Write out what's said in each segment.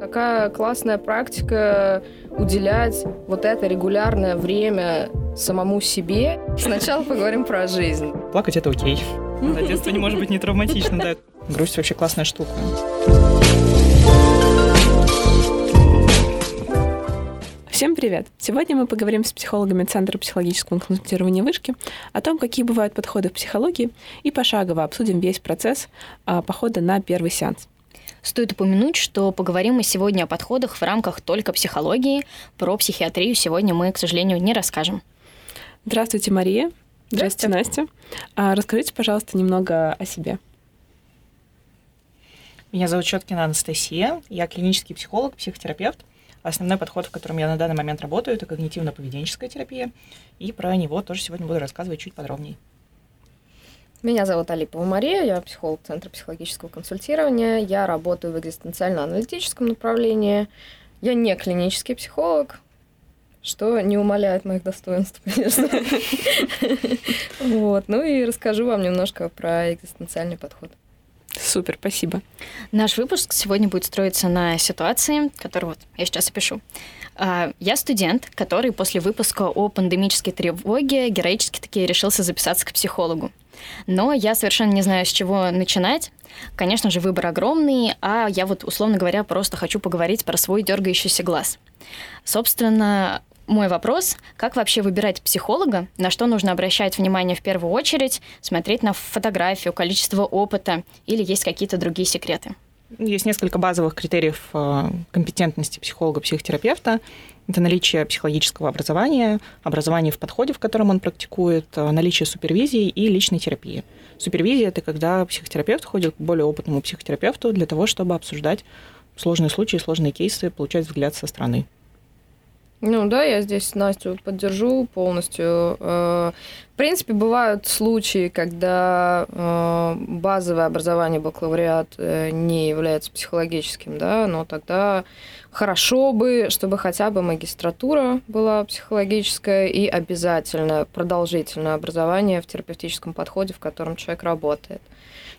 Какая классная практика уделять вот это регулярное время самому себе. Сначала поговорим про жизнь. Плакать это окей. Детство не может быть не травматичным, да. Грусть вообще классная штука. Всем привет! Сегодня мы поговорим с психологами Центра психологического консультирования Вышки о том, какие бывают подходы в психологии, и пошагово обсудим весь процесс а, похода на первый сеанс. Стоит упомянуть, что поговорим мы сегодня о подходах в рамках только психологии. Про психиатрию сегодня мы, к сожалению, не расскажем. Здравствуйте, Мария. Здравствуйте, Настя. А расскажите, пожалуйста, немного о себе. Меня зовут Четкина Анастасия. Я клинический психолог, психотерапевт. Основной подход, в котором я на данный момент работаю, это когнитивно-поведенческая терапия. И про него тоже сегодня буду рассказывать чуть подробнее. Меня зовут Алипова Мария, я психолог Центра психологического консультирования. Я работаю в экзистенциально-аналитическом направлении. Я не клинический психолог, что не умаляет моих достоинств, конечно. Вот. Ну и расскажу вам немножко про экзистенциальный подход. Супер, спасибо. Наш выпуск сегодня будет строиться на ситуации, которую вот я сейчас опишу. А, я студент, который после выпуска о пандемической тревоге героически таки решился записаться к психологу. Но я совершенно не знаю, с чего начинать. Конечно же, выбор огромный, а я вот, условно говоря, просто хочу поговорить про свой дергающийся глаз. Собственно, мой вопрос, как вообще выбирать психолога, на что нужно обращать внимание в первую очередь, смотреть на фотографию, количество опыта или есть какие-то другие секреты? Есть несколько базовых критериев э, компетентности психолога-психотерапевта. Это наличие психологического образования, образование в подходе, в котором он практикует, э, наличие супервизии и личной терапии. Супервизия – это когда психотерапевт ходит к более опытному психотерапевту для того, чтобы обсуждать сложные случаи, сложные кейсы, получать взгляд со стороны. Ну да, я здесь Настю поддержу полностью. Э, в принципе, бывают случаи, когда э, базовое образование бакалавриат э, не является психологическим, да, но тогда хорошо бы, чтобы хотя бы магистратура была психологическая и обязательно продолжительное образование в терапевтическом подходе, в котором человек работает.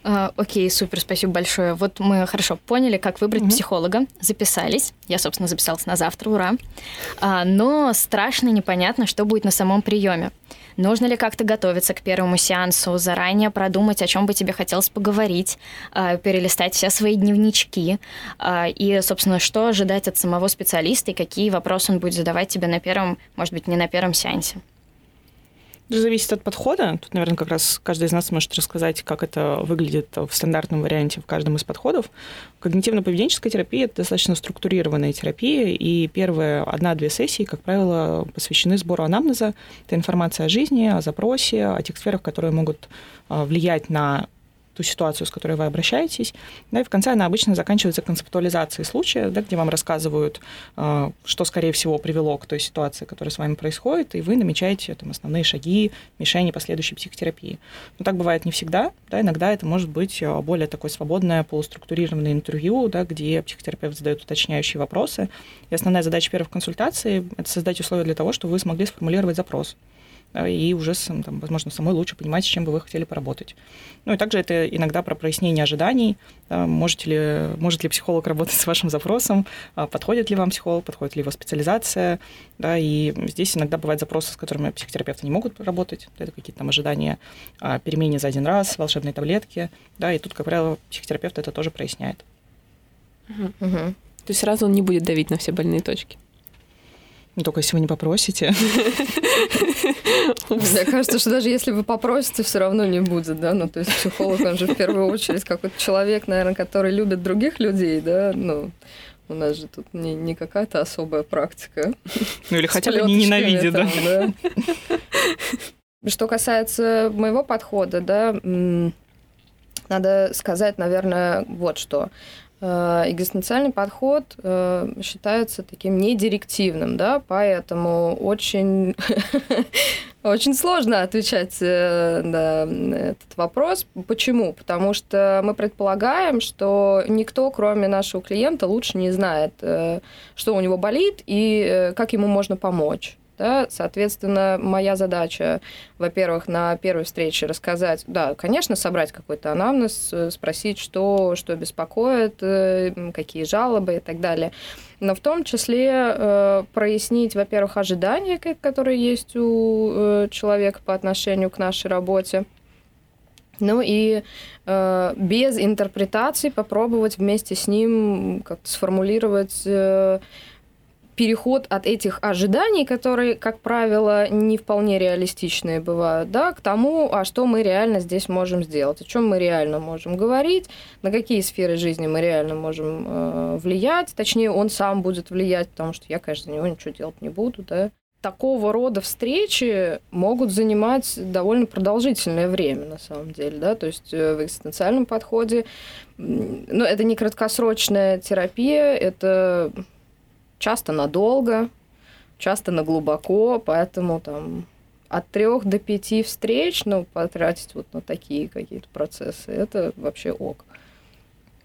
А, окей, супер, спасибо большое. Вот мы хорошо поняли, как выбрать угу. психолога, записались. Я, собственно, записалась на завтра, ура. А, но страшно непонятно, что будет на самом приеме. Нужно ли как-то готовиться к первому сеансу, заранее продумать, о чем бы тебе хотелось поговорить, а, перелистать все свои дневнички а, и, собственно, что ожидать от самого специалиста и какие вопросы он будет задавать тебе на первом, может быть, не на первом сеансе? Зависит от подхода. Тут, наверное, как раз каждый из нас может рассказать, как это выглядит в стандартном варианте в каждом из подходов. Когнитивно-поведенческая терапия – это достаточно структурированная терапия, и первые одна-две сессии, как правило, посвящены сбору анамнеза. Это информация о жизни, о запросе, о тех сферах, которые могут а, влиять на ту ситуацию, с которой вы обращаетесь. Да, и в конце она обычно заканчивается концептуализацией случая, да, где вам рассказывают, а, что, скорее всего, привело к той ситуации, которая с вами происходит, и вы намечаете там, основные шаги, мишени последующей психотерапии. Но так бывает не всегда. Да, иногда это может быть а, более такое свободное, полуструктурированное интервью, да, где психотерапевт задает уточняющие вопросы. И основная задача первой консультации – это создать условия для того, чтобы вы смогли сформулировать запрос и уже, там, возможно, самой лучше понимать, с чем бы вы хотели поработать. Ну и также это иногда про прояснение ожиданий. Можете ли, может ли психолог работать с вашим запросом, а подходит ли вам психолог, подходит ли его специализация. Да, и здесь иногда бывают запросы, с которыми психотерапевты не могут работать. Это какие-то там ожидания перемене за один раз, волшебной таблетки. Да, и тут, как правило, психотерапевт это тоже проясняет. Угу. То есть сразу он не будет давить на все больные точки. Ну, только если вы не попросите. Мне кажется, что даже если вы попросите, все равно не будет, да, ну, то есть психолог, он же в первую очередь какой-то человек, наверное, который любит других людей, да, ну, у нас же тут не, не какая-то особая практика. Ну, или хотя бы не ненавидит, да. да. Что касается моего подхода, да, надо сказать, наверное, вот что. Э, экзистенциальный подход э, считается таким недирективным, да, поэтому очень, очень сложно отвечать э, на этот вопрос. Почему? Потому что мы предполагаем, что никто, кроме нашего клиента, лучше не знает, что у него болит и как ему можно помочь. Да? Соответственно, моя задача, во-первых, на первой встрече рассказать, да, конечно, собрать какой-то анамнез, э, спросить, что, что беспокоит, э, какие жалобы и так далее. Но в том числе э, прояснить, во-первых, ожидания, которые есть у э, человека по отношению к нашей работе, ну и э, без интерпретаций попробовать вместе с ним как-то сформулировать э, переход от этих ожиданий, которые, как правило, не вполне реалистичные бывают, да, к тому, а что мы реально здесь можем сделать, о чем мы реально можем говорить, на какие сферы жизни мы реально можем э, влиять, точнее, он сам будет влиять, потому что я, конечно, за него ничего делать не буду, да. Такого рода встречи могут занимать довольно продолжительное время, на самом деле, да, то есть э, в экзистенциальном подходе, ну, это не краткосрочная терапия, это часто надолго, часто на глубоко, поэтому там от трех до пяти встреч, ну, потратить вот на такие какие-то процессы, это вообще ок.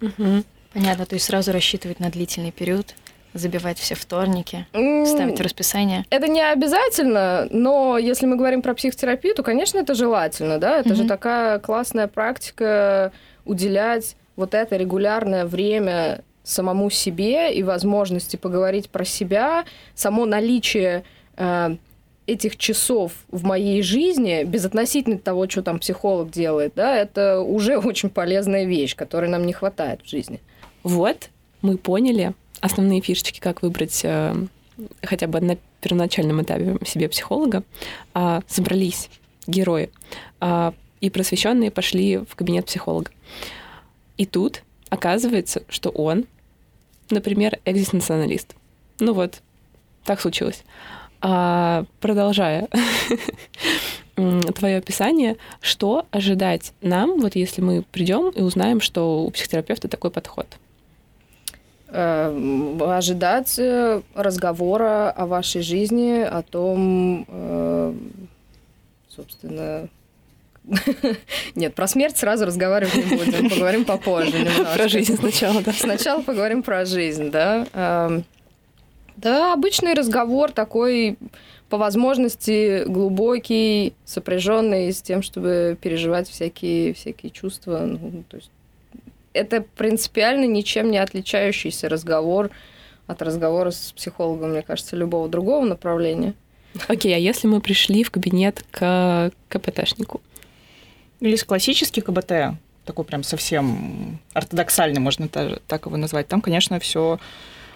Угу. Понятно, то есть сразу рассчитывать на длительный период забивать все вторники, ставить расписание? Это не обязательно, но если мы говорим про психотерапию, то, конечно, это желательно, да, это mm-hmm. же такая классная практика уделять вот это регулярное время самому себе и возможности поговорить про себя, само наличие э, этих часов в моей жизни, безотносительно того, что там психолог делает, да, это уже очень полезная вещь, которой нам не хватает в жизни. Вот, мы поняли, основные фишечки, как выбрать э, хотя бы на первоначальном этапе себе психолога, э, собрались герои, э, и просвещенные пошли в кабинет психолога. И тут оказывается, что он, например, экзистенциалист. Ну вот, так случилось. А, продолжая твое описание, что ожидать нам, вот если мы придем и узнаем, что у психотерапевта такой подход? Эм, ожидать э, разговора о вашей жизни, о том, э, собственно, нет, про смерть сразу разговаривать не будем, поговорим попозже немножко. Про жизнь сначала, да. Сначала поговорим про жизнь, да. Эм, да, обычный разговор такой, по возможности, глубокий, сопряженный с тем, чтобы переживать всякие, всякие чувства. Ну, то есть это принципиально ничем не отличающийся разговор от разговора с психологом, мне кажется, любого другого направления. Окей, okay, а если мы пришли в кабинет к КПТшнику? Или с классический КБТ, такой прям совсем ортодоксальный, можно так его назвать, там, конечно, все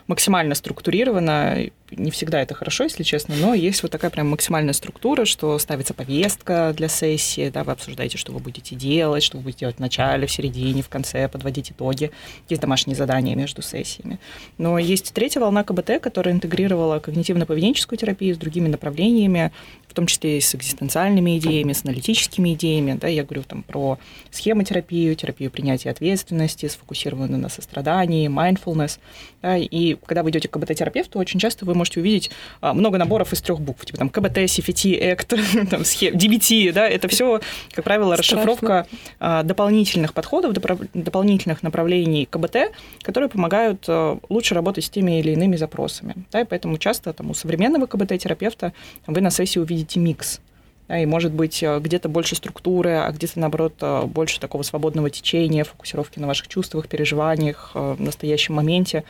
максимально структурировано. Не всегда это хорошо, если честно, но есть вот такая прям максимальная структура, что ставится повестка для сессии, да, вы обсуждаете, что вы будете делать, что вы будете делать в начале, в середине, в конце, подводить итоги. Есть домашние задания между сессиями. Но есть третья волна КБТ, которая интегрировала когнитивно-поведенческую терапию с другими направлениями, в том числе и с экзистенциальными идеями, с аналитическими идеями. Да, я говорю там про схемотерапию, терапию принятия ответственности, сфокусированную на сострадании, mindfulness. Да, и когда вы идете к КБТ-терапевту, очень часто вы можете увидеть а, много наборов из трех букв, типа там КБТ, CFT, ACT, там, схем, DBT, да, это все, как правило, расшифровка а, дополнительных подходов, дополнительных направлений КБТ, которые помогают а, лучше работать с теми или иными запросами. Да, и поэтому часто там, у современного КБТ-терапевта вы на сессии увидите микс и, может быть, э, где-то больше структуры, а где-то, наоборот, э, больше такого свободного течения, фокусировки на ваших чувствах, переживаниях, э, в настоящем моменте.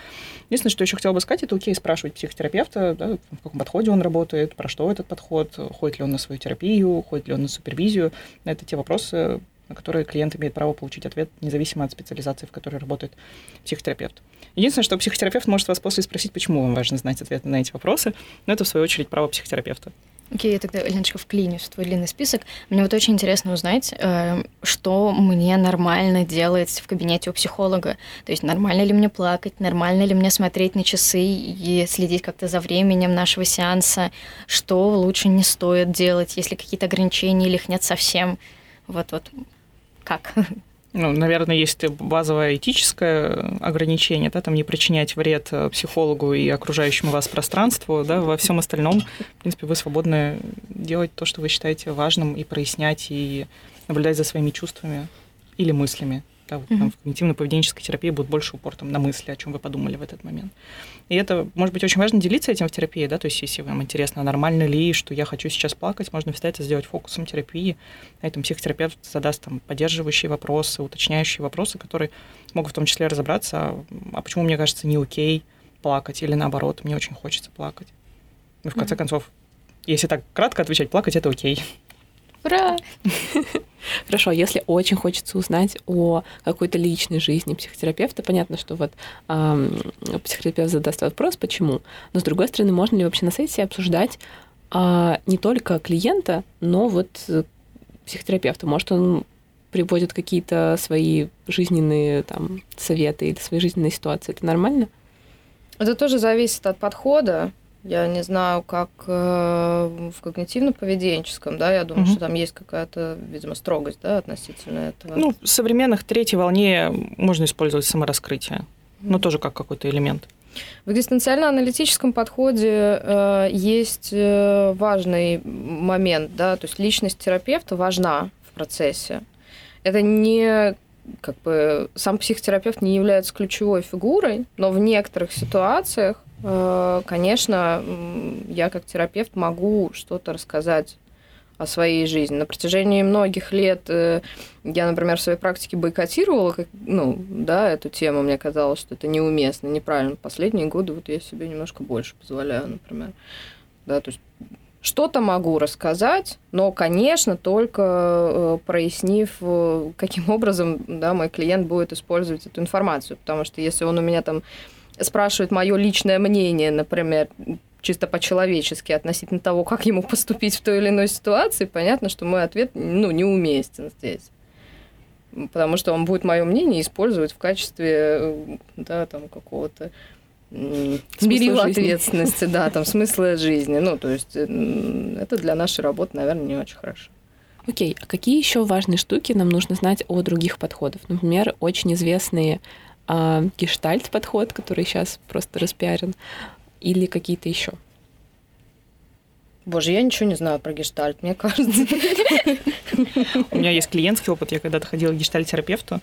Единственное, что еще хотела бы сказать, это окей спрашивать психотерапевта, да, в каком подходе он работает, про что этот подход, ходит ли он на свою терапию, ходит ли он на супервизию. Это те вопросы, на которые клиент имеет право получить ответ, независимо от специализации, в которой работает психотерапевт. Единственное, что психотерапевт может вас после спросить, почему вам важно знать ответы на эти вопросы, но это, в свою очередь, право психотерапевта. Окей, я тогда, Леночка, вклинюсь в твой длинный список. Мне вот очень интересно узнать, э, что мне нормально делать в кабинете у психолога. То есть нормально ли мне плакать, нормально ли мне смотреть на часы и следить как-то за временем нашего сеанса, что лучше не стоит делать, если какие-то ограничения или их нет совсем. Вот-вот как? Ну, наверное, есть базовое этическое ограничение, да, там не причинять вред э, психологу и окружающему вас пространству, да, во всем остальном, в принципе, вы свободны делать то, что вы считаете важным, и прояснять, и наблюдать за своими чувствами или мыслями. Да, вот, там, в когнитивно-поведенческой терапии будет больше упор там, на мысли, о чем вы подумали в этот момент. И это, может быть, очень важно делиться этим в терапии, да, то есть если вам интересно, нормально ли, что я хочу сейчас плакать, можно всегда это сделать фокусом терапии. На этом психотерапевт задаст там поддерживающие вопросы, уточняющие вопросы, которые могут в том числе разобраться, а, а почему мне кажется не окей плакать, или наоборот, мне очень хочется плакать. И в конце mm-hmm. концов, если так кратко отвечать, плакать это окей. Ура! Хорошо, если очень хочется узнать о какой-то личной жизни психотерапевта, понятно, что вот эм, психотерапевт задаст вопрос, почему. Но с другой стороны, можно ли вообще на сессии обсуждать э, не только клиента, но вот психотерапевта? Может, он приводит какие-то свои жизненные там, советы или свои жизненные ситуации. Это нормально? Это тоже зависит от подхода. Я не знаю, как э, в когнитивно-поведенческом, да, я думаю, угу. что там есть какая-то, видимо, строгость, да, относительно этого. Ну, в современных третьей волне можно использовать самораскрытие, но тоже как какой-то элемент. В экзистенциально-аналитическом подходе э, есть э, важный момент, да, то есть личность терапевта важна в процессе. Это не как бы сам психотерапевт не является ключевой фигурой, но в некоторых ситуациях конечно, я как терапевт могу что-то рассказать о своей жизни. На протяжении многих лет э, я, например, в своей практике бойкотировала, ну, да, эту тему. Мне казалось, что это неуместно, неправильно. Последние годы вот я себе немножко больше позволяю, например. Да, то есть что-то могу рассказать, но, конечно, только э, прояснив, каким образом да, мой клиент будет использовать эту информацию. Потому что если он у меня там спрашивает мое личное мнение, например, чисто по-человечески относительно того, как ему поступить в той или иной ситуации, понятно, что мой ответ ну, неуместен здесь. Потому что он будет мое мнение использовать в качестве да, там, какого-то мерила ответственности, да, там смысла жизни. Ну, то есть это для нашей работы, наверное, не очень хорошо. Окей, а какие еще важные штуки нам нужно знать о других подходах? Например, очень известные а, гештальт-подход, который сейчас просто распиарен, или какие-то еще? Боже, я ничего не знаю про гештальт, мне кажется. У меня есть клиентский опыт. Я когда-то ходила к гештальт-терапевту,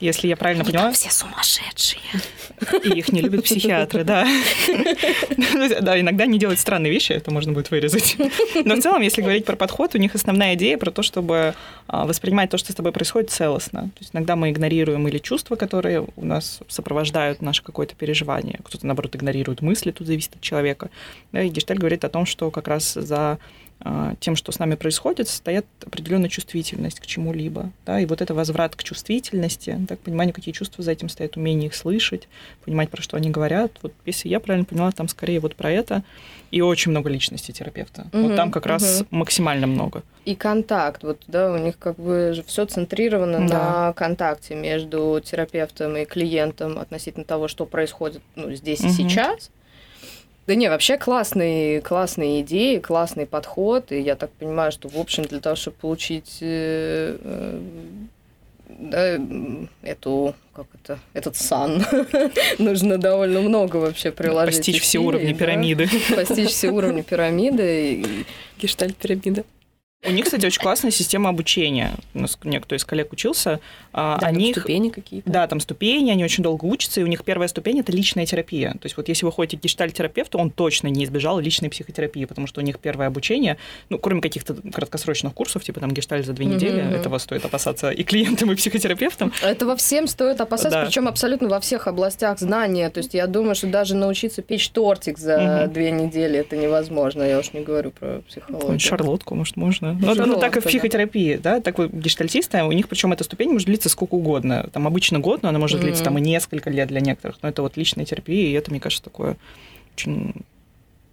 если я правильно Они поняла... все сумасшедшие. И их не любят психиатры, да. Да, иногда они делают странные вещи, это можно будет вырезать. Но в целом, если говорить про подход, у них основная идея про то, чтобы а, воспринимать то, что с тобой происходит, целостно. То есть иногда мы игнорируем или чувства, которые у нас сопровождают наше какое-то переживание. Кто-то, наоборот, игнорирует мысли, тут зависит от человека. И Гешталь говорит о том, что как раз за тем, что с нами происходит, стоит определенная чувствительность к чему-либо. Да, и вот это возврат к чувствительности, так, понимание, какие чувства за этим стоят, умение их слышать, понимать, про что они говорят. Вот если я правильно поняла, там скорее вот про это. И очень много личности терапевта. Угу, вот там как угу. раз максимально много. И контакт. Вот, да, у них как бы все центрировано да. на контакте между терапевтом и клиентом относительно того, что происходит ну, здесь угу. и сейчас. Да не, вообще классные, классные идеи, классный подход. И я так понимаю, что, в общем, для того, чтобы получить э, э, да, эту, как это, этот сан, нужно довольно много вообще приложить. Постичь все уровни пирамиды. Постичь все уровни пирамиды. Гештальт-пирамида. У них, кстати, очень классная система обучения. У нас некто из коллег учился. А, да, они ступени какие-то. Да, там ступени, они очень долго учатся, и у них первая ступень – это личная терапия. То есть вот если вы ходите к гештальт-терапевту, он точно не избежал личной психотерапии, потому что у них первое обучение, ну, кроме каких-то краткосрочных курсов, типа там гештальт за две недели, mm-hmm. этого стоит опасаться и клиентам, и психотерапевтам. Этого всем стоит опасаться, да. причем абсолютно во всех областях знания. То есть я думаю, что даже научиться печь тортик за mm-hmm. две недели – это невозможно. Я уж не говорю про психологию. Шарлотку, может, можно можно. Ну, ну, так и в психотерапии, да, так вот гештальтисты, у них причем эта ступень может длиться сколько угодно. Там обычно год, но она может mm-hmm. длиться там и несколько лет для некоторых. Но это вот личная терапия, и это, мне кажется, такое очень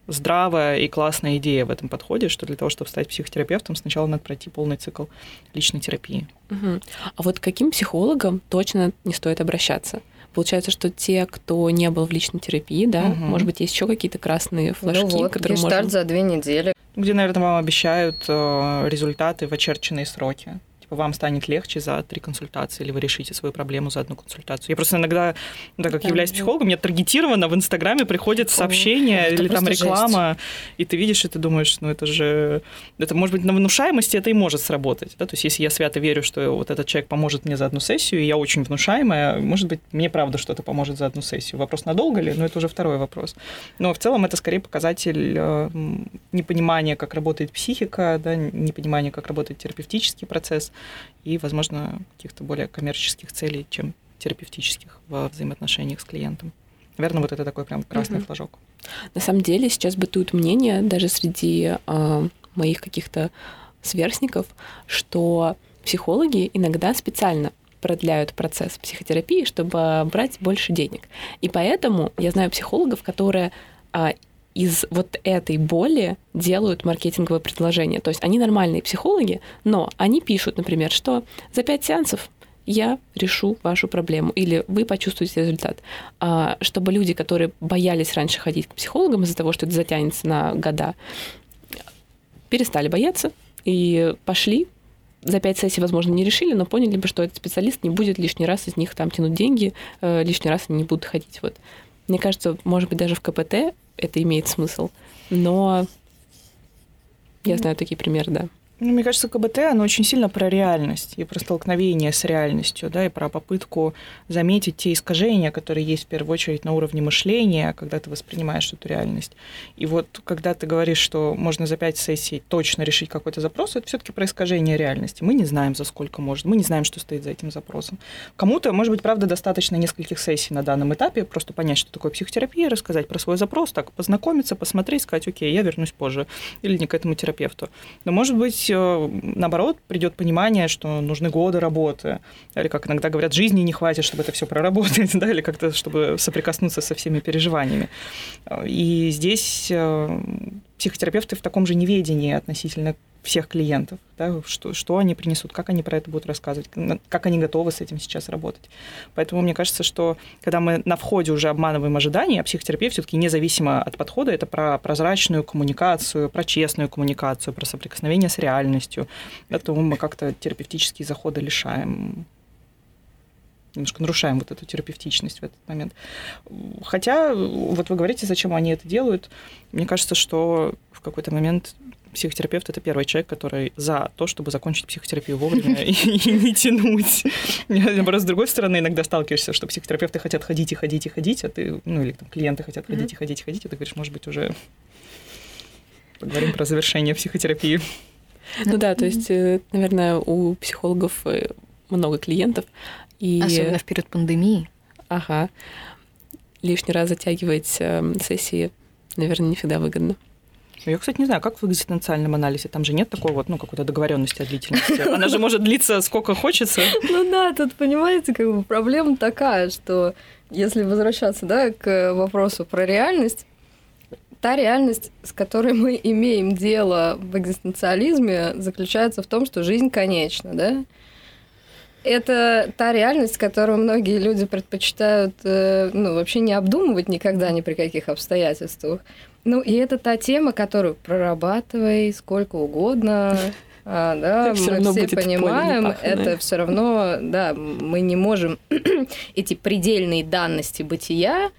здравая и классная идея в этом подходе, что для того, чтобы стать психотерапевтом, сначала надо пройти полный цикл личной терапии. Угу. А вот к каким психологам точно не стоит обращаться? Получается, что те, кто не был в личной терапии, да, угу. может быть, есть еще какие-то красные ну флажки, ну вот, которые можно... за две недели где, наверное, вам обещают э, результаты в очерченные сроки. Вам станет легче за три консультации, или вы решите свою проблему за одну консультацию. Я просто иногда, ну, так как да, являюсь психологом, мне таргетированно в Инстаграме приходит сообщение или там реклама, жесть. и ты видишь, и ты думаешь, ну это же, это может быть на внушаемости это и может сработать. Да? То есть если я свято верю, что вот этот человек поможет мне за одну сессию, и я очень внушаемая, может быть, мне правда что-то поможет за одну сессию. Вопрос, надолго ли? Но это уже второй вопрос. Но в целом это скорее показатель э, непонимания, как работает психика, да, непонимания, как работает терапевтический процесс, и, возможно, каких-то более коммерческих целей, чем терапевтических во взаимоотношениях с клиентом. Наверное, вот это такой прям красный угу. флажок. На самом деле сейчас бытует мнение даже среди э, моих каких-то сверстников, что психологи иногда специально продляют процесс психотерапии, чтобы брать больше денег. И поэтому я знаю психологов, которые а, из вот этой боли делают маркетинговое предложение. То есть они нормальные психологи, но они пишут, например, что за пять сеансов я решу вашу проблему, или вы почувствуете результат. А, чтобы люди, которые боялись раньше ходить к психологам из-за того, что это затянется на года, перестали бояться и пошли за пять сессий, возможно, не решили, но поняли бы, что этот специалист не будет лишний раз из них там тянуть деньги, э, лишний раз они не будут ходить. Вот. Мне кажется, может быть, даже в КПТ это имеет смысл, но я знаю такие примеры, да. Ну, мне кажется, КБТ, оно очень сильно про реальность и про столкновение с реальностью, да, и про попытку заметить те искажения, которые есть в первую очередь на уровне мышления, когда ты воспринимаешь эту реальность. И вот когда ты говоришь, что можно за пять сессий точно решить какой-то запрос, это все таки про искажение реальности. Мы не знаем, за сколько может, мы не знаем, что стоит за этим запросом. Кому-то, может быть, правда, достаточно нескольких сессий на данном этапе, просто понять, что такое психотерапия, рассказать про свой запрос, так, познакомиться, посмотреть, сказать, окей, я вернусь позже, или не к этому терапевту. Но, может быть, быть, э, наоборот, придет понимание, что нужны годы работы, или, как иногда говорят, жизни не хватит, чтобы это все проработать, да, или как-то, чтобы соприкоснуться со всеми переживаниями. И здесь э, психотерапевты в таком же неведении относительно всех клиентов, да, что, что они принесут, как они про это будут рассказывать, как они готовы с этим сейчас работать. Поэтому мне кажется, что когда мы на входе уже обманываем ожидания, а психотерапия все-таки независимо от подхода, это про прозрачную коммуникацию, про честную коммуникацию, про соприкосновение с реальностью. Поэтому мы как-то терапевтические заходы лишаем немножко нарушаем вот эту терапевтичность в этот момент. Хотя, вот вы говорите, зачем они это делают. Мне кажется, что в какой-то момент психотерапевт это первый человек, который за то, чтобы закончить психотерапию вовремя и, не тянуть. Наоборот, с другой стороны, иногда сталкиваешься, что психотерапевты хотят ходить и ходить и ходить, а ты, ну или там клиенты хотят ходить и ходить и ходить, а ты говоришь, может быть, уже поговорим про завершение психотерапии. Ну да, то есть, э, наверное, у психологов э, много клиентов. И... Особенно в период пандемии. Ага. Лишний раз затягивать эм, сессии, наверное, не всегда выгодно. Я, кстати, не знаю, как в экзистенциальном анализе. Там же нет такой вот, ну, какой-то договоренности о длительности. Она же может длиться сколько хочется. Ну да, тут, понимаете, как бы проблема такая, что если возвращаться, да, к вопросу про реальность, та реальность, с которой мы имеем дело в экзистенциализме, заключается в том, что жизнь конечна, да? Это та реальность, которую многие люди предпочитают э, ну, вообще не обдумывать никогда ни при каких обстоятельствах. Ну, и это та тема, которую прорабатывай сколько угодно. А, да, мы все понимаем, это все равно, да, мы не можем эти предельные данности бытия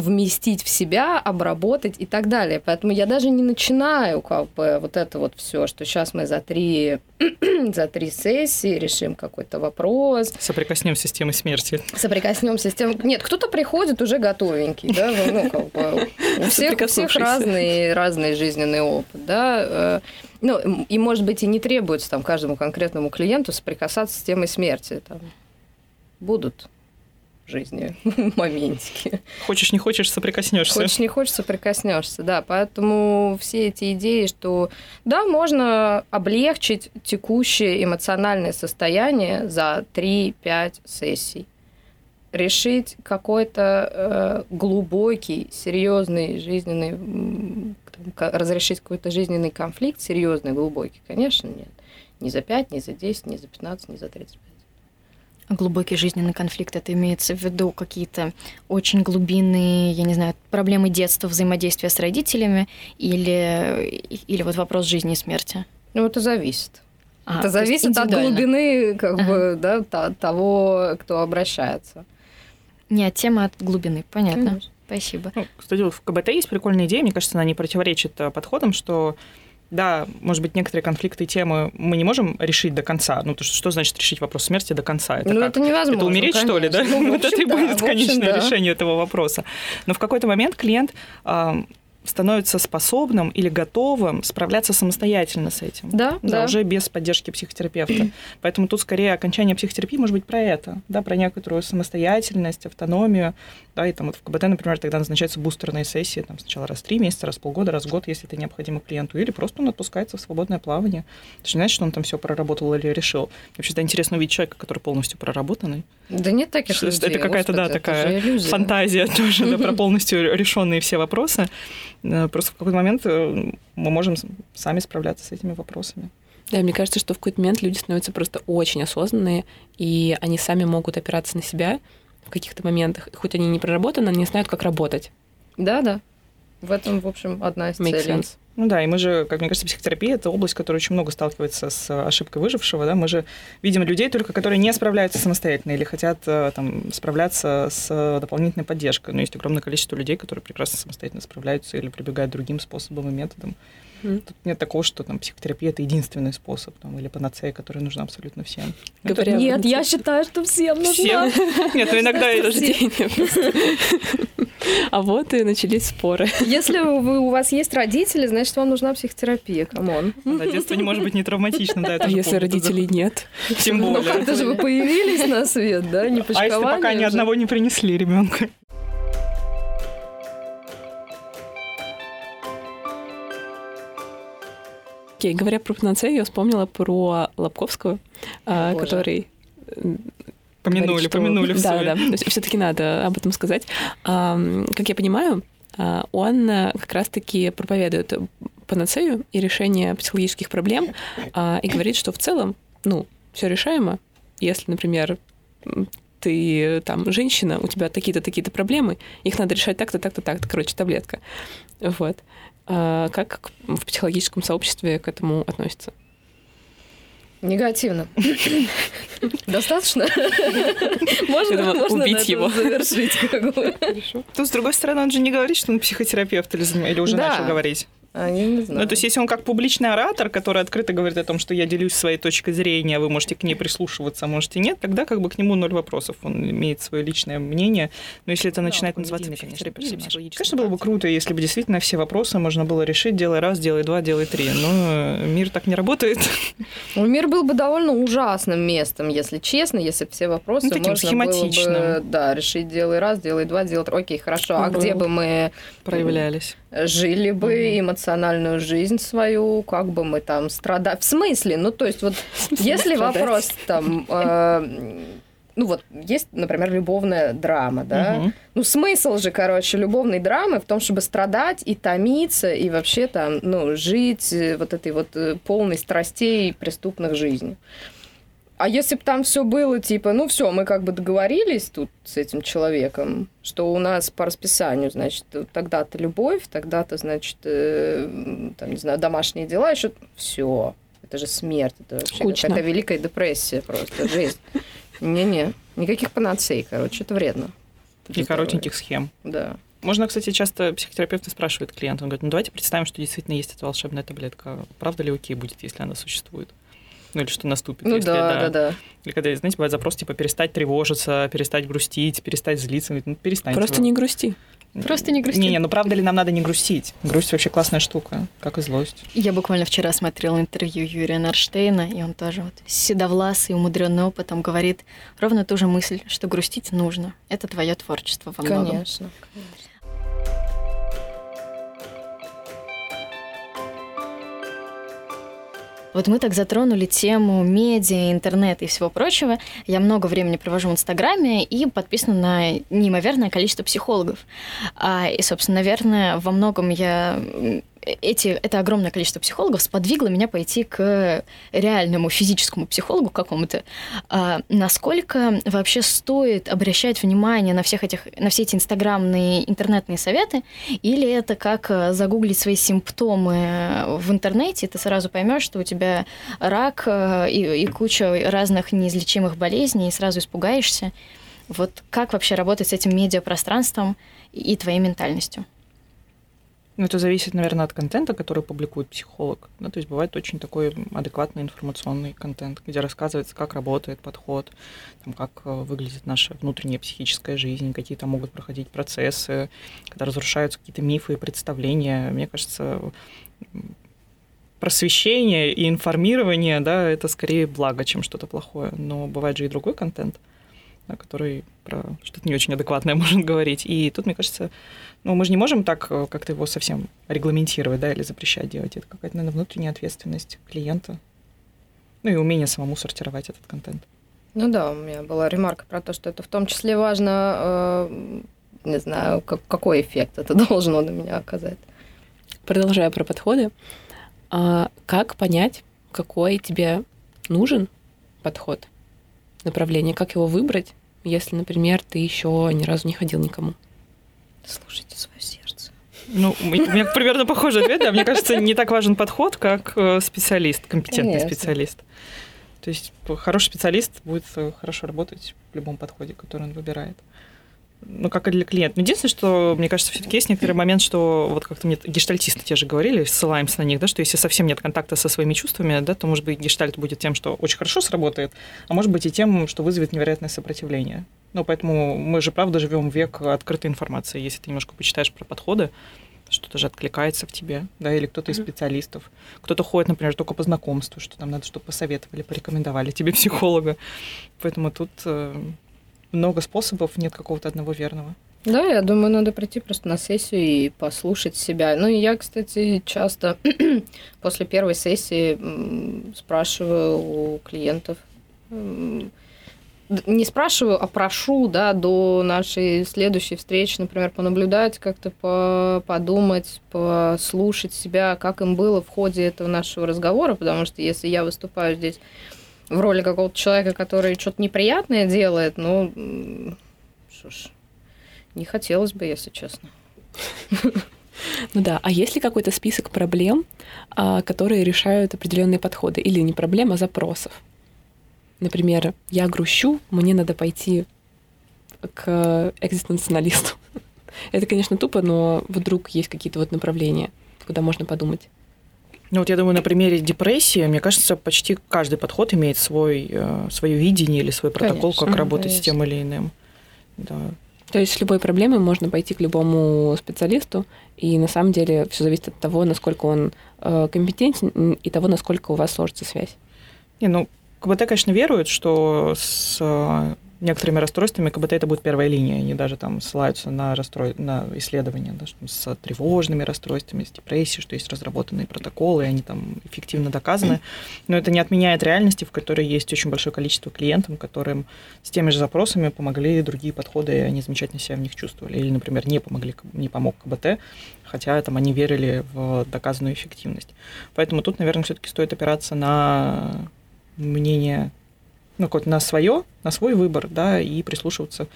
вместить в себя, обработать и так далее. Поэтому я даже не начинаю как бы вот это вот все, что сейчас мы за три, за три сессии решим какой-то вопрос. Соприкоснемся с темой смерти. Соприкоснемся с тем... Нет, кто-то приходит уже готовенький, да, ну, как бы, у всех, у всех разный, разный жизненный опыт, да, э, ну, и, может быть, и не требуется там каждому конкретному клиенту соприкасаться с темой смерти. Там будут жизни моментики. Хочешь, не хочешь, соприкоснешься. Хочешь, не хочешь, соприкоснешься, да. Поэтому все эти идеи, что да, можно облегчить текущее эмоциональное состояние за 3-5 сессий. Решить какой-то э, глубокий, серьезный жизненный, разрешить какой-то жизненный конфликт, серьезный, глубокий, конечно, нет. Не за 5, не за 10, не за 15, не за 35 глубокий жизненный конфликт, это имеется в виду какие-то очень глубинные, я не знаю, проблемы детства, взаимодействия с родителями или, или вот вопрос жизни и смерти? Ну, это зависит. А, это зависит от глубины как ага. бы, да, того, кто обращается. Нет, тема от глубины, понятно. Конечно. Спасибо. Ну, кстати, в КБТ есть прикольная идея, мне кажется, она не противоречит э, подходам, что да, может быть, некоторые конфликты и темы мы не можем решить до конца. Ну, то что, что значит решить вопрос смерти до конца? Это ну, как? это невозможно. Это умереть, конечно. что ли, да? Ну, вот это и будет конечное да. решение этого вопроса. Но в какой-то момент клиент становится способным или готовым справляться самостоятельно с этим. Да, да. да. Уже без поддержки психотерапевта. Поэтому тут скорее окончание психотерапии может быть про это, да, про некоторую самостоятельность, автономию. Да, и там вот в КБТ, например, тогда назначаются бустерные сессии, там сначала раз в три месяца, раз в полгода, раз в год, если это необходимо клиенту, или просто он отпускается в свободное плавание. Это не значит, что он там все проработал или решил. Вообще интересно увидеть человека, который полностью проработанный. Да нет таких что, людей. Это какая-то, да, такая фантазия тоже, да, про полностью решенные все вопросы. Э, просто в какой-то момент э, мы можем сами справляться с этими вопросами. Да, мне кажется, что в какой-то момент люди становятся просто очень осознанные, и они сами могут опираться на себя в каких-то моментах. Хоть они не проработаны, они знают, как работать. Да, да. В этом, в общем, одна из Make целей. Sense. Ну да, и мы же, как мне кажется, психотерапия — это область, которая очень много сталкивается с ошибкой выжившего, да, мы же видим людей только, которые не справляются самостоятельно или хотят э, там справляться с дополнительной поддержкой. Но есть огромное количество людей, которые прекрасно самостоятельно справляются или прибегают другим способом и методом. Mm. Тут нет такого, что там психотерапия это единственный способ, там, или панацея, которая нужна абсолютно всем. Говоря, это... Нет, я считаю, что всем нужна. Всем? Нет, ну иногда это А вот и начались споры. Если вы, у вас есть родители, значит, вам нужна психотерапия, come on. Да, детство не может быть не травматичным, да. А если родителей нет? Тем более. Ну как-то же вы появились на свет, да, не А если пока ни одного не принесли ребенка? Окей, говоря про панацею, я вспомнила про Лобковского, О, который Помянули, говорит, что... помянули все. Да, да, все-таки надо об этом сказать. Как я понимаю, а, он как раз-таки проповедует панацею и решение психологических проблем а, и говорит, что в целом, ну, все решаемо. Если, например, ты там женщина, у тебя такие-то, такие-то проблемы, их надо решать так-то, так-то, так-то, короче, таблетка. Вот. А как в психологическом сообществе к этому относится? Негативно. Достаточно? Можно, можно убить его. завершить. Тут, с другой стороны, он же не говорит, что он психотерапевт или уже начал говорить. А, я не знаю. Ну, то есть, если он как публичный оратор, который открыто говорит о том, что я делюсь своей точкой зрения, вы можете к ней прислушиваться, а можете нет, тогда как бы к нему ноль вопросов. Он имеет свое личное мнение. Но если это начинает да, называться психотерапией, конечно, было бы круто, если бы действительно все вопросы можно было решить, делай раз, делай два, делай три. Но мир так не работает. Ну, мир был бы довольно ужасным местом, если честно, если все вопросы ну, таким можно было бы да, решить, делай раз, делай два, делай три. Окей, хорошо. А где бы мы проявлялись? Жили бы mm-hmm. эмоциональную жизнь свою, как бы мы там страдали. В смысле? Ну, то есть вот если вопрос там... Э, ну вот есть, например, любовная драма, да. Угу. Ну смысл же, короче, любовной драмы в том, чтобы страдать и томиться и вообще там, ну жить э, вот этой вот э, полной страстей преступных жизней. А если бы там все было типа, ну все, мы как бы договорились тут с этим человеком, что у нас по расписанию, значит, тогда-то любовь, тогда-то, значит, э, там, не знаю, домашние дела, еще все. Это же смерть, это вообще какая-то великая депрессия просто, жизнь. Не-не, никаких панацей, короче, это вредно. И коротеньких схем. Да. Можно, кстати, часто психотерапевты спрашивают клиента, он говорит, ну давайте представим, что действительно есть эта волшебная таблетка. Правда ли окей будет, если она существует? Ну, или что наступит. Ну, если, да, да, да. Или когда, знаете, бывает запрос, типа, перестать тревожиться, перестать грустить, перестать злиться. Ну, перестань. Просто не грусти. Просто не грусти. Не, не, ну правда ли нам надо не грустить? Грусть вообще классная штука, как и злость. Я буквально вчера смотрела интервью Юрия Нарштейна, и он тоже вот седовласый, умудренный опытом говорит ровно ту же мысль, что грустить нужно. Это твое творчество во многом. Конечно, конечно. Вот мы так затронули тему медиа, интернета и всего прочего. Я много времени провожу в Инстаграме и подписана на неимоверное количество психологов. А, и, собственно, наверное, во многом я эти, это огромное количество психологов сподвигло меня пойти к реальному физическому психологу какому-то. А насколько вообще стоит обращать внимание на всех этих, на все эти инстаграмные, интернетные советы, или это как э, загуглить свои симптомы в интернете, ты сразу поймешь, что у тебя рак э, и, и куча разных неизлечимых болезней, и сразу испугаешься. Вот как вообще работать с этим медиапространством и твоей ментальностью? Ну, это зависит, наверное, от контента, который публикует психолог. Да, то есть бывает очень такой адекватный информационный контент, где рассказывается, как работает подход, там, как э, выглядит наша внутренняя психическая жизнь, какие там могут проходить процессы, когда разрушаются какие-то мифы и представления. Мне кажется, просвещение и информирование, да, это скорее благо, чем что-то плохое. Но бывает же и другой контент, который про что-то не очень адекватное может говорить. И тут, мне кажется, ну, мы же не можем так э, как-то его совсем регламентировать, да, или запрещать делать. Это какая-то, наверное, внутренняя ответственность клиента. Ну и умение самому сортировать этот контент. Ну да, у меня была ремарка про то, что это в том числе важно, э, не знаю, как, какой эффект это должно на меня оказать. Продолжая про подходы, э, как понять, какой тебе нужен подход, направление, как его выбрать, если, например, ты еще ни разу не ходил никому? Слушайте свое сердце. Ну, у меня примерно похожий ответ, да. Мне кажется, не так важен подход, как э, специалист, компетентный Конечно. специалист. То есть хороший специалист будет э, хорошо работать в любом подходе, который он выбирает. Ну, как и для клиента. Но единственное, что, мне кажется, все-таки есть некоторый момент, что вот как-то мне гештальтисты те же говорили, ссылаемся на них, да, что если совсем нет контакта со своими чувствами, да, то, может быть, гештальт будет тем, что очень хорошо сработает, а может быть и тем, что вызовет невероятное сопротивление. Ну, поэтому мы же, правда, живем в век открытой информации. Если ты немножко почитаешь про подходы, что-то же откликается в тебе, да, или кто-то из специалистов. Кто-то ходит, например, только по знакомству, что там надо, чтобы посоветовали, порекомендовали тебе психолога. Поэтому тут э, много способов, нет какого-то одного верного. Да, я думаю, надо прийти просто на сессию и послушать себя. Ну и я, кстати, часто после первой сессии спрашиваю у клиентов, не спрашиваю, а прошу, да, до нашей следующей встречи, например, понаблюдать, как-то по подумать, послушать себя, как им было в ходе этого нашего разговора, потому что если я выступаю здесь в роли какого-то человека, который что-то неприятное делает, ну, что ж, не хотелось бы, если честно. Ну да, а есть ли какой-то список проблем, а, которые решают определенные подходы? Или не проблем, а запросов? Например, я грущу, мне надо пойти к экзистенциалисту. Это, конечно, тупо, но вдруг есть какие-то вот направления, куда можно подумать. Ну вот я думаю, на примере депрессии, мне кажется, почти каждый подход имеет свой, э, свое видение или свой протокол, конечно, как работать конечно. с тем или иным. Да. То есть с любой проблемой можно пойти к любому специалисту, и на самом деле все зависит от того, насколько он э, компетентен и того, насколько у вас сложится связь. Не, ну, КБТ, конечно, верует, что с э, некоторыми расстройствами КБТ это будет первая линия, они даже там ссылаются на, расстрой... на исследования да, что с тревожными расстройствами, с депрессией, что есть разработанные протоколы, и они там эффективно доказаны. Но это не отменяет реальности, в которой есть очень большое количество клиентов, которым с теми же запросами помогли другие подходы, и они замечательно себя в них чувствовали. Или, например, не, помогли, не помог КБТ, хотя там они верили в доказанную эффективность. Поэтому тут, наверное, все-таки стоит опираться на мнение ну, на свое, на свой выбор, да, и прислушиваться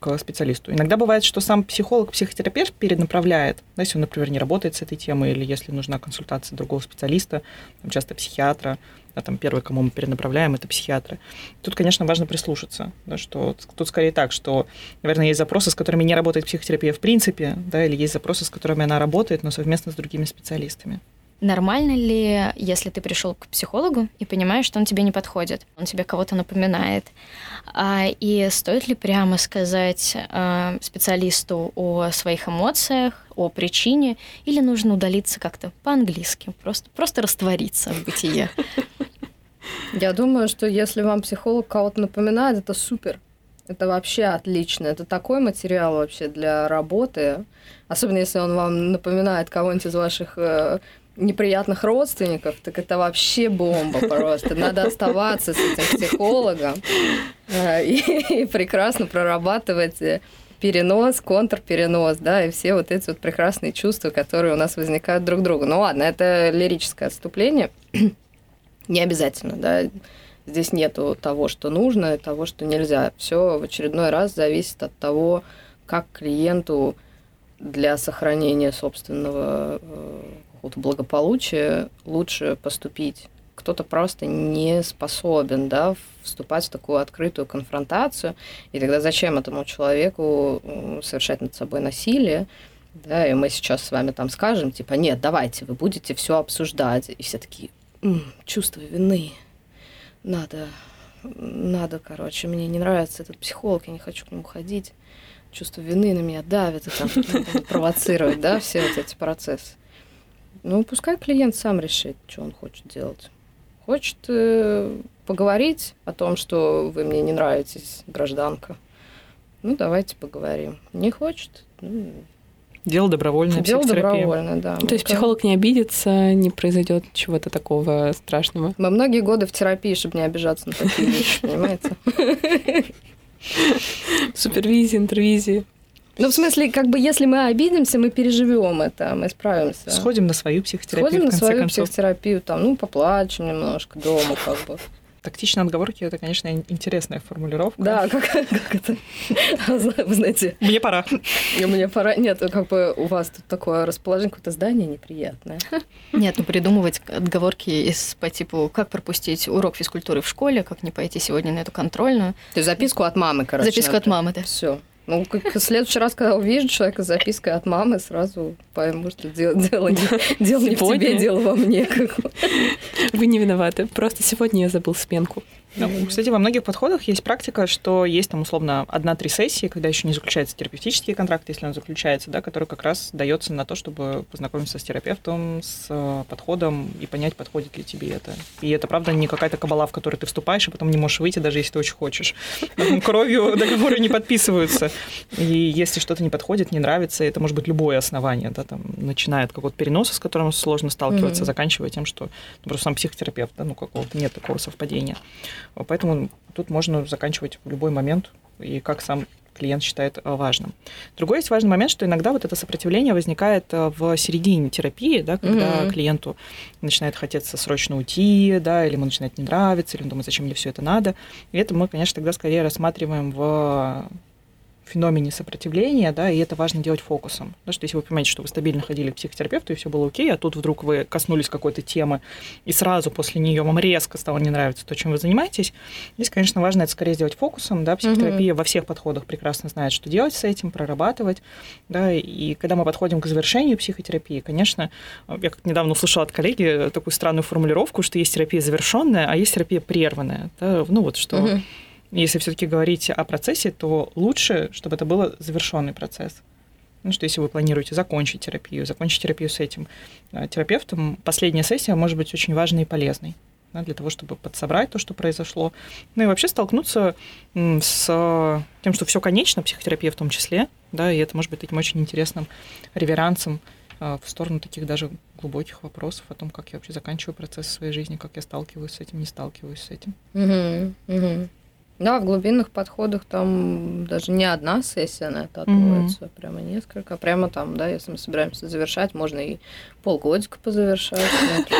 к специалисту. Иногда бывает, что сам психолог, психотерапевт перенаправляет, да, если он, например, не работает с этой темой, или если нужна консультация другого специалиста, там, часто психиатра, да, там первый, кому мы перенаправляем, это психиатры. Тут, конечно, важно прислушаться, да, что тут скорее так, что, наверное, есть запросы, с которыми не работает психотерапия в принципе, да, или есть запросы, с которыми она работает, но совместно с другими специалистами. Нормально ли, если ты пришел к психологу и понимаешь, что он тебе не подходит, он тебе кого-то напоминает, а, и стоит ли прямо сказать а, специалисту о своих эмоциях, о причине, или нужно удалиться как-то по-английски, просто, просто раствориться в бытие? Я думаю, что если вам психолог кого-то напоминает, это супер. Это вообще отлично. Это такой материал вообще для работы. Особенно если он вам напоминает кого-нибудь из ваших э, неприятных родственников, так это вообще бомба просто. Надо оставаться с этим психологом э, и, прекрасно прорабатывать э, перенос, контрперенос, да, и все вот эти вот прекрасные чувства, которые у нас возникают друг другу. Ну ладно, это лирическое отступление, не обязательно, да, здесь нету того, что нужно, и того, что нельзя. Все в очередной раз зависит от того, как клиенту для сохранения собственного э, какого-то благополучия лучше поступить. Кто-то просто не способен да, вступать в такую открытую конфронтацию, и тогда зачем этому человеку совершать над собой насилие, да, и мы сейчас с вами там скажем, типа, нет, давайте, вы будете все обсуждать, и все такие, М, чувство вины, надо, надо, короче, мне не нравится этот психолог, я не хочу к нему ходить, чувство вины на меня давит и там провоцирует, да, все вот эти процессы. Ну, пускай клиент сам решит, что он хочет делать. Хочет э, поговорить о том, что вы мне не нравитесь, гражданка. Ну, давайте поговорим. Не хочет, ну, Дело добровольное, Дело добровольно, да. То есть психолог не обидится, не произойдет чего-то такого страшного. Мы многие годы в терапии, чтобы не обижаться на такие вещи, понимаете? Супервизии, интервизии. Ну, в смысле, как бы, если мы обидимся, мы переживем это, мы справимся. Сходим на свою психотерапию, Сходим на свою концов. психотерапию, там, ну, поплачем немножко дома, как бы. Тактичные отговорки — это, конечно, интересная формулировка. Да, как, как это? Вы знаете, Мне пора. мне пора... Нет, как бы у вас тут такое расположение, какое-то здание неприятное. Нет, ну придумывать отговорки из по типу, как пропустить урок физкультуры в школе, как не пойти сегодня на эту контрольную. То есть записку от мамы, короче. Записку от мамы, да. Все. Ну, как в следующий раз, когда увижу человека с запиской от мамы, сразу пойму, что дело, дело, не, дело не в тебе, дело во мне. Вы не виноваты. Просто сегодня я забыл сменку. Ну, кстати, во многих подходах есть практика, что есть там условно одна-три сессии, когда еще не заключается терапевтический контракт, если он заключается, да, который как раз дается на то, чтобы познакомиться с терапевтом, с э, подходом и понять, подходит ли тебе это. И это, правда, не какая-то кабала, в которую ты вступаешь, и потом не можешь выйти, даже если ты очень хочешь. Кровью договоры не подписываются. И если что-то не подходит, не нравится, это может быть любое основание, да, там, начиная от какого-то переноса, с которым сложно сталкиваться, заканчивая тем, что ну, просто сам психотерапевт, да, ну, какого-то нет такого совпадения. Поэтому тут можно заканчивать в любой момент, и как сам клиент считает э, важным. Другой есть важный момент, что иногда вот это сопротивление возникает э, в середине терапии, да, когда Мгм. клиенту начинает хотеться срочно уйти, да, или ему начинает не нравиться, или он думает, зачем мне все это надо. И это мы, конечно, тогда скорее рассматриваем в феномене сопротивления, да, и это важно делать фокусом. Да, что если вы понимаете, что вы стабильно ходили к психотерапевту, и все было окей, а тут вдруг вы коснулись какой-то темы, и сразу после нее вам резко стало не нравиться то, чем вы занимаетесь, здесь, конечно, важно это скорее сделать фокусом, да, психотерапия во всех подходах прекрасно знает, что делать с этим, прорабатывать, да, и когда мы подходим к завершению психотерапии, конечно, я как недавно услышала от коллеги такую странную формулировку, что есть терапия завершенная, а есть терапия прерванная, да, ну вот что Мгм. Если все-таки говорить о процессе, то лучше, чтобы это был завершенный процесс. Ну, что если вы планируете закончить терапию, закончить терапию с этим э, терапевтом, последняя сессия может быть очень важной и полезной да, для того, чтобы подсобрать то, что произошло. Ну и вообще столкнуться с тем, что все конечно, психотерапия в том числе, да, и это может быть таким очень интересным реверансом э, в сторону таких даже глубоких вопросов о том, как я вообще заканчиваю процесс своей жизни, как я сталкиваюсь с этим, не сталкиваюсь с этим. Мгм, мгм. Да, в глубинных подходах там даже не одна сессия на это отводится, а прямо несколько. Прямо там, да, если мы собираемся завершать, можно и полгодика позавершать. Ну,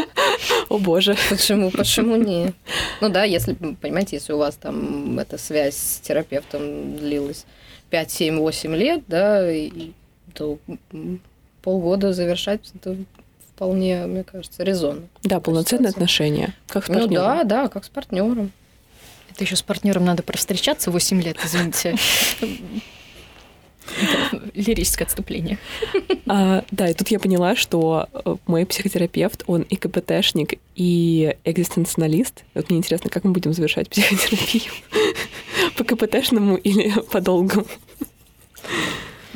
О боже. Почему, почему не? Ну да, если, понимаете, если у вас там эта связь с терапевтом длилась 5, 7, 8 лет, да, и, то полгода завершать это вполне, мне кажется, резонно. Да, полноценные отношения. Как с Ну партнером. да, да, как с партнером. Это еще с партнером надо провстречаться 8 лет, извините. Лирическое отступление. А, да, и тут я поняла, что э, мой психотерапевт, он и КПТшник, и экзистенциалист. Вот мне интересно, как мы будем завершать психотерапию? По КПТшному или по долгу?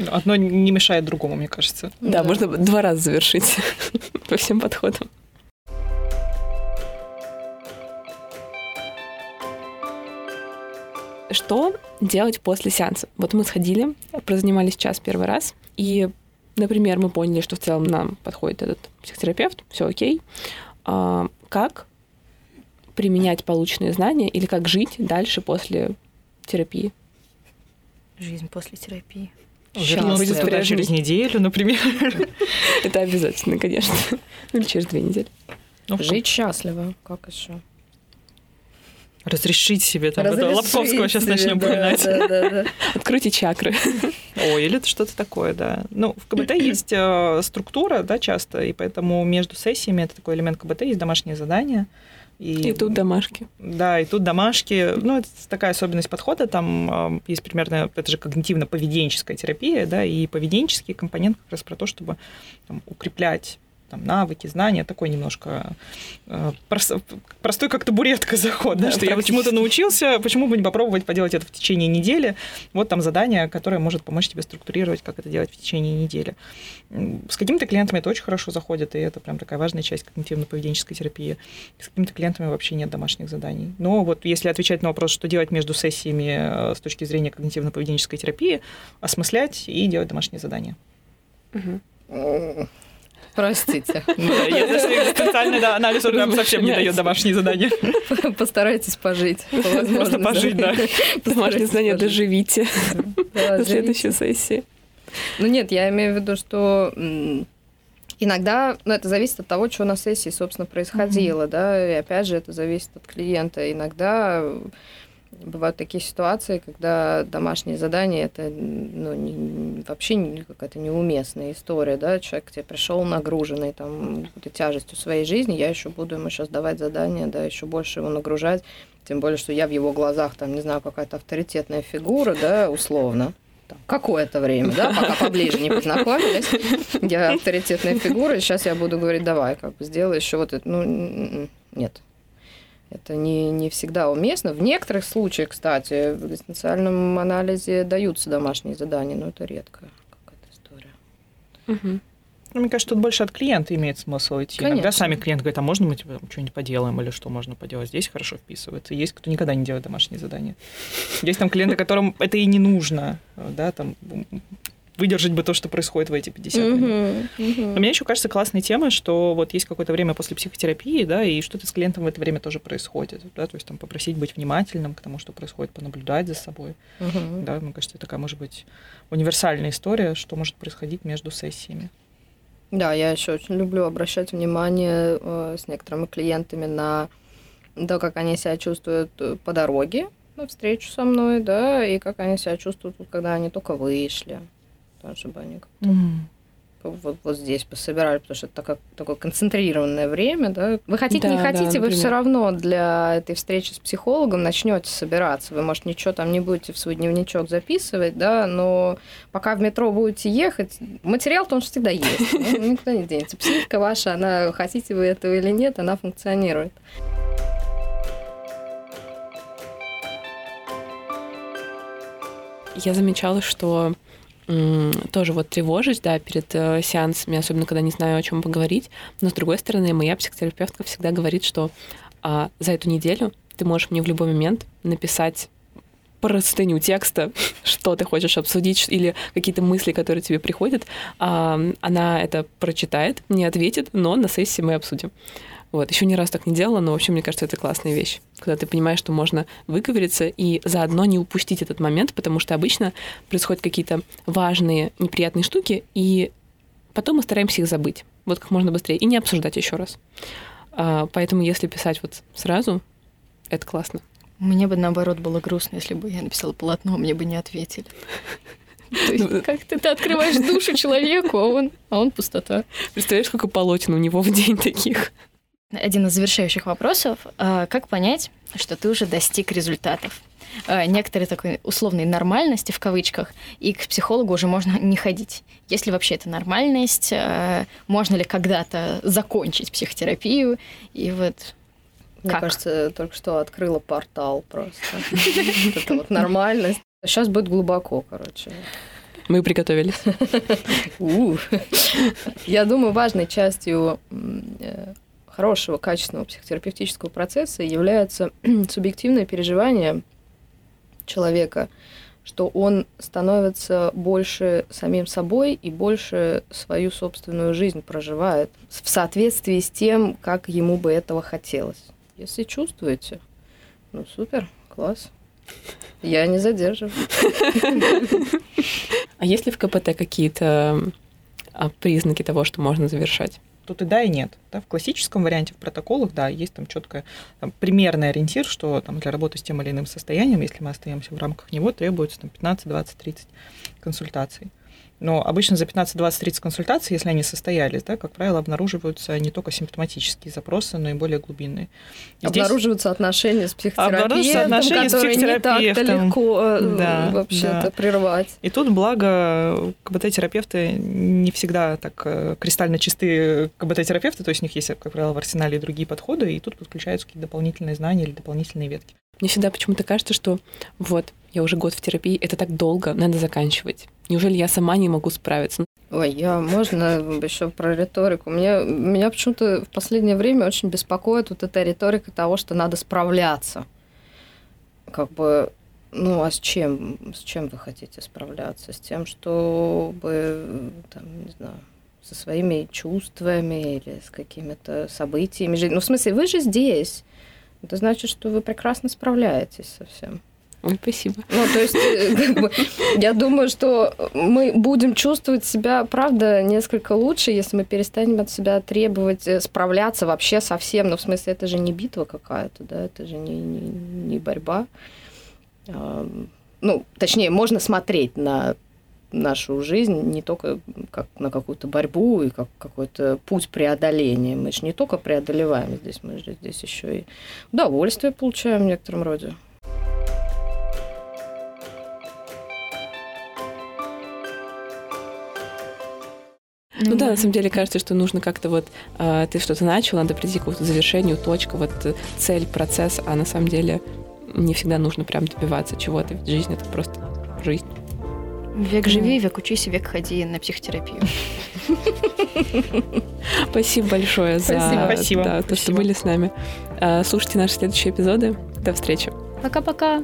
Одно не мешает другому, мне кажется. Да, можно два раза завершить по всем подходам. Что делать после сеанса? Вот мы сходили, прозанимались час первый раз, и, например, мы поняли, что в целом нам подходит этот психотерапевт, все окей. А, как применять полученные знания или как жить дальше после терапии? жизнь после терапии. Вернуться туда через неделю, например. Это обязательно, конечно. Или через две недели. Ну, Жить счастливо, как еще? Разрешить себе там Разрешить Лобковского сейчас себе, начнем да, поминать. Да, да, да. Откройте чакры. О, или что-то такое, да. Ну, в КБТ есть э, структура, да, часто, и поэтому между сессиями, это такой элемент КБТ, есть домашние задания. И, и тут домашки. Да, и тут домашки. Ну, это такая особенность подхода. Там э, есть примерно, это же когнитивно-поведенческая терапия, да, и поведенческий компонент как раз про то, чтобы там, укреплять там, навыки, знания, такой немножко э, простой как табуретка заход, да, что я почему-то научился, почему бы не попробовать поделать это в течение недели. Вот там задание, которое может помочь тебе структурировать, как это делать в течение недели. С какими-то клиентами это очень хорошо заходит, и это прям такая важная часть когнитивно-поведенческой терапии. С какими-то клиентами вообще нет домашних заданий. Но вот если отвечать на вопрос, что делать между сессиями э, с точки зрения когнитивно-поведенческой терапии, осмыслять и делать домашние задания. Угу. Простите. Ну если экзистенциальный анализ уже совсем не дает домашние задания. Постарайтесь пожить. Просто пожить, да. Домашние задания доживите до следующей сессии. Ну нет, я имею в виду, что Иногда, ну, это зависит от того, что на сессии, собственно, происходило, да, и опять же, это зависит от клиента. Иногда бывают такие ситуации, когда домашнее задание это ну, не, вообще какая-то неуместная история, да, человек к тебе пришел нагруженный там тяжестью своей жизни, я еще буду ему сейчас давать задание, да, еще больше его нагружать, тем более, что я в его глазах там, не знаю, какая-то авторитетная фигура, да, условно, какое-то время, да, пока поближе не познакомились. Я авторитетная фигура, сейчас я буду говорить, давай, как бы сделай еще вот это. Ну, нет, это не, не всегда уместно. В некоторых случаях, кстати, в экзистенциальном анализе даются домашние задания, но это редко какая-то история. Угу. Ну, мне кажется, тут больше от клиента имеет смысл идти. Конечно. Иногда сами клиенты говорят, а можно мы типа, что-нибудь поделаем или что можно поделать? Здесь хорошо вписывается. Есть кто никогда не делает домашние задания. Есть там клиенты, которым это и не нужно. Да, там выдержать бы то, что происходит в эти 50 минут. Uh-huh, uh-huh. А мне еще кажется классной темой, что вот есть какое-то время после психотерапии, да, и что-то с клиентом в это время тоже происходит, да, то есть там попросить быть внимательным к тому, что происходит, понаблюдать за собой, uh-huh. да, мне кажется, это такая может быть универсальная история, что может происходить между сессиями. Да, я еще очень люблю обращать внимание э, с некоторыми клиентами на то, как они себя чувствуют э, по дороге на встречу со мной, да, и как они себя чувствуют, когда они только вышли да, чтобы они как-то mm. вот, вот здесь пособирали, потому что это такое, такое концентрированное время, да. Вы хотите, да, не хотите, да, вы все равно для этой встречи с психологом начнете собираться. Вы, может, ничего там не будете в свой дневничок записывать, да, но пока в метро будете ехать, материал то он всегда есть. Ну, никуда не денется. Психика ваша, она, хотите вы этого или нет, она функционирует. Я замечала, что тоже вот тревожусь, да, перед э, сеансами, особенно когда не знаю, о чем поговорить. Но с другой стороны, моя психотерапевтка всегда говорит, что а, за эту неделю ты можешь мне в любой момент написать простыню текста, что ты хочешь обсудить, или какие-то мысли, которые тебе приходят, а, она это прочитает, не ответит, но на сессии мы обсудим. Вот, еще ни раз так не делала, но вообще, мне кажется, это классная вещь, когда ты понимаешь, что можно выговориться и заодно не упустить этот момент, потому что обычно происходят какие-то важные, неприятные штуки, и потом мы стараемся их забыть, вот как можно быстрее, и не обсуждать еще раз. А, поэтому если писать вот сразу, это классно. Мне бы наоборот было грустно, если бы я написала полотно, мне бы не ответили. То есть ну, как ты, ты открываешь душу человеку, а он, а он пустота. Представляешь, сколько полотен у него в день таких? Один из завершающих вопросов. А, как понять, что ты уже достиг результатов? А, некоторой такой условной нормальности в кавычках, и к психологу уже можно не ходить. Есть ли вообще эта нормальность? А, можно ли когда-то закончить психотерапию? И вот мне как? кажется, только что открыла портал просто. Это вот нормальность. Сейчас будет глубоко, короче. Мы приготовились. Я думаю, важной частью э, хорошего, качественного психотерапевтического процесса является субъективное переживание человека, что он становится больше самим собой и больше свою собственную жизнь проживает в соответствии с тем, как ему бы этого хотелось. Если чувствуете, ну супер, класс. Я не задерживаю. А есть ли в КПТ какие-то а, признаки того, что можно завершать? Тут и да, и нет. Да, в классическом варианте, в протоколах, да, есть там четко там, примерный ориентир, что там, для работы с тем или иным состоянием, если мы остаемся в рамках него, требуется там, 15, 20, 30 консультаций. Но обычно за 15, 20, 30 консультаций, если они состоялись, да, как правило, обнаруживаются не только симптоматические запросы, но и более глубинные. И обнаруживаются здесь... отношения с психотерапевтом, обнаруживаются отношения с психотерапевтом. не так легко э, да, вообще-то да. прервать. И тут, благо, КБТ-терапевты не всегда так э, кристально чистые КБТ-терапевты, то есть у них есть, как правило, в арсенале и другие подходы, и тут подключаются какие-то дополнительные знания или дополнительные ветки. Мне всегда почему-то кажется, что вот, я уже год в терапии, это так долго, надо заканчивать. Неужели я сама не могу справиться? Ой, я можно еще про риторику. Мне, меня почему-то в последнее время очень беспокоит вот эта риторика того, что надо справляться. Как бы, ну а с чем? С чем вы хотите справляться? С тем, чтобы, там, не знаю, со своими чувствами или с какими-то событиями. Ну, в смысле, вы же здесь. Это значит, что вы прекрасно справляетесь со всем. Спасибо. Ну, то есть, э, как бы, я думаю, что мы будем чувствовать себя, правда, несколько лучше, если мы перестанем от себя требовать э, справляться вообще со всем. Ну, в смысле, это же не битва какая-то, да, это же не, не, не борьба. Ну, точнее, можно смотреть на нашу жизнь не только как на какую-то борьбу и как какой-то путь преодоления. Мы же не только преодолеваем здесь, мы же здесь еще и удовольствие получаем в некотором роде. Ну, да, на самом деле кажется, что нужно как-то вот э, ты что-то начал, надо прийти к какому-то завершению, точка, вот э, цель, процесс, а на самом деле не всегда нужно прям добиваться чего-то, ведь жизнь это просто жизнь. Век живи, век учись, век ходи на психотерапию. Спасибо большое за Спасибо. Да, то, что были с нами. Э, слушайте наши следующие эпизоды. До встречи. Пока-пока.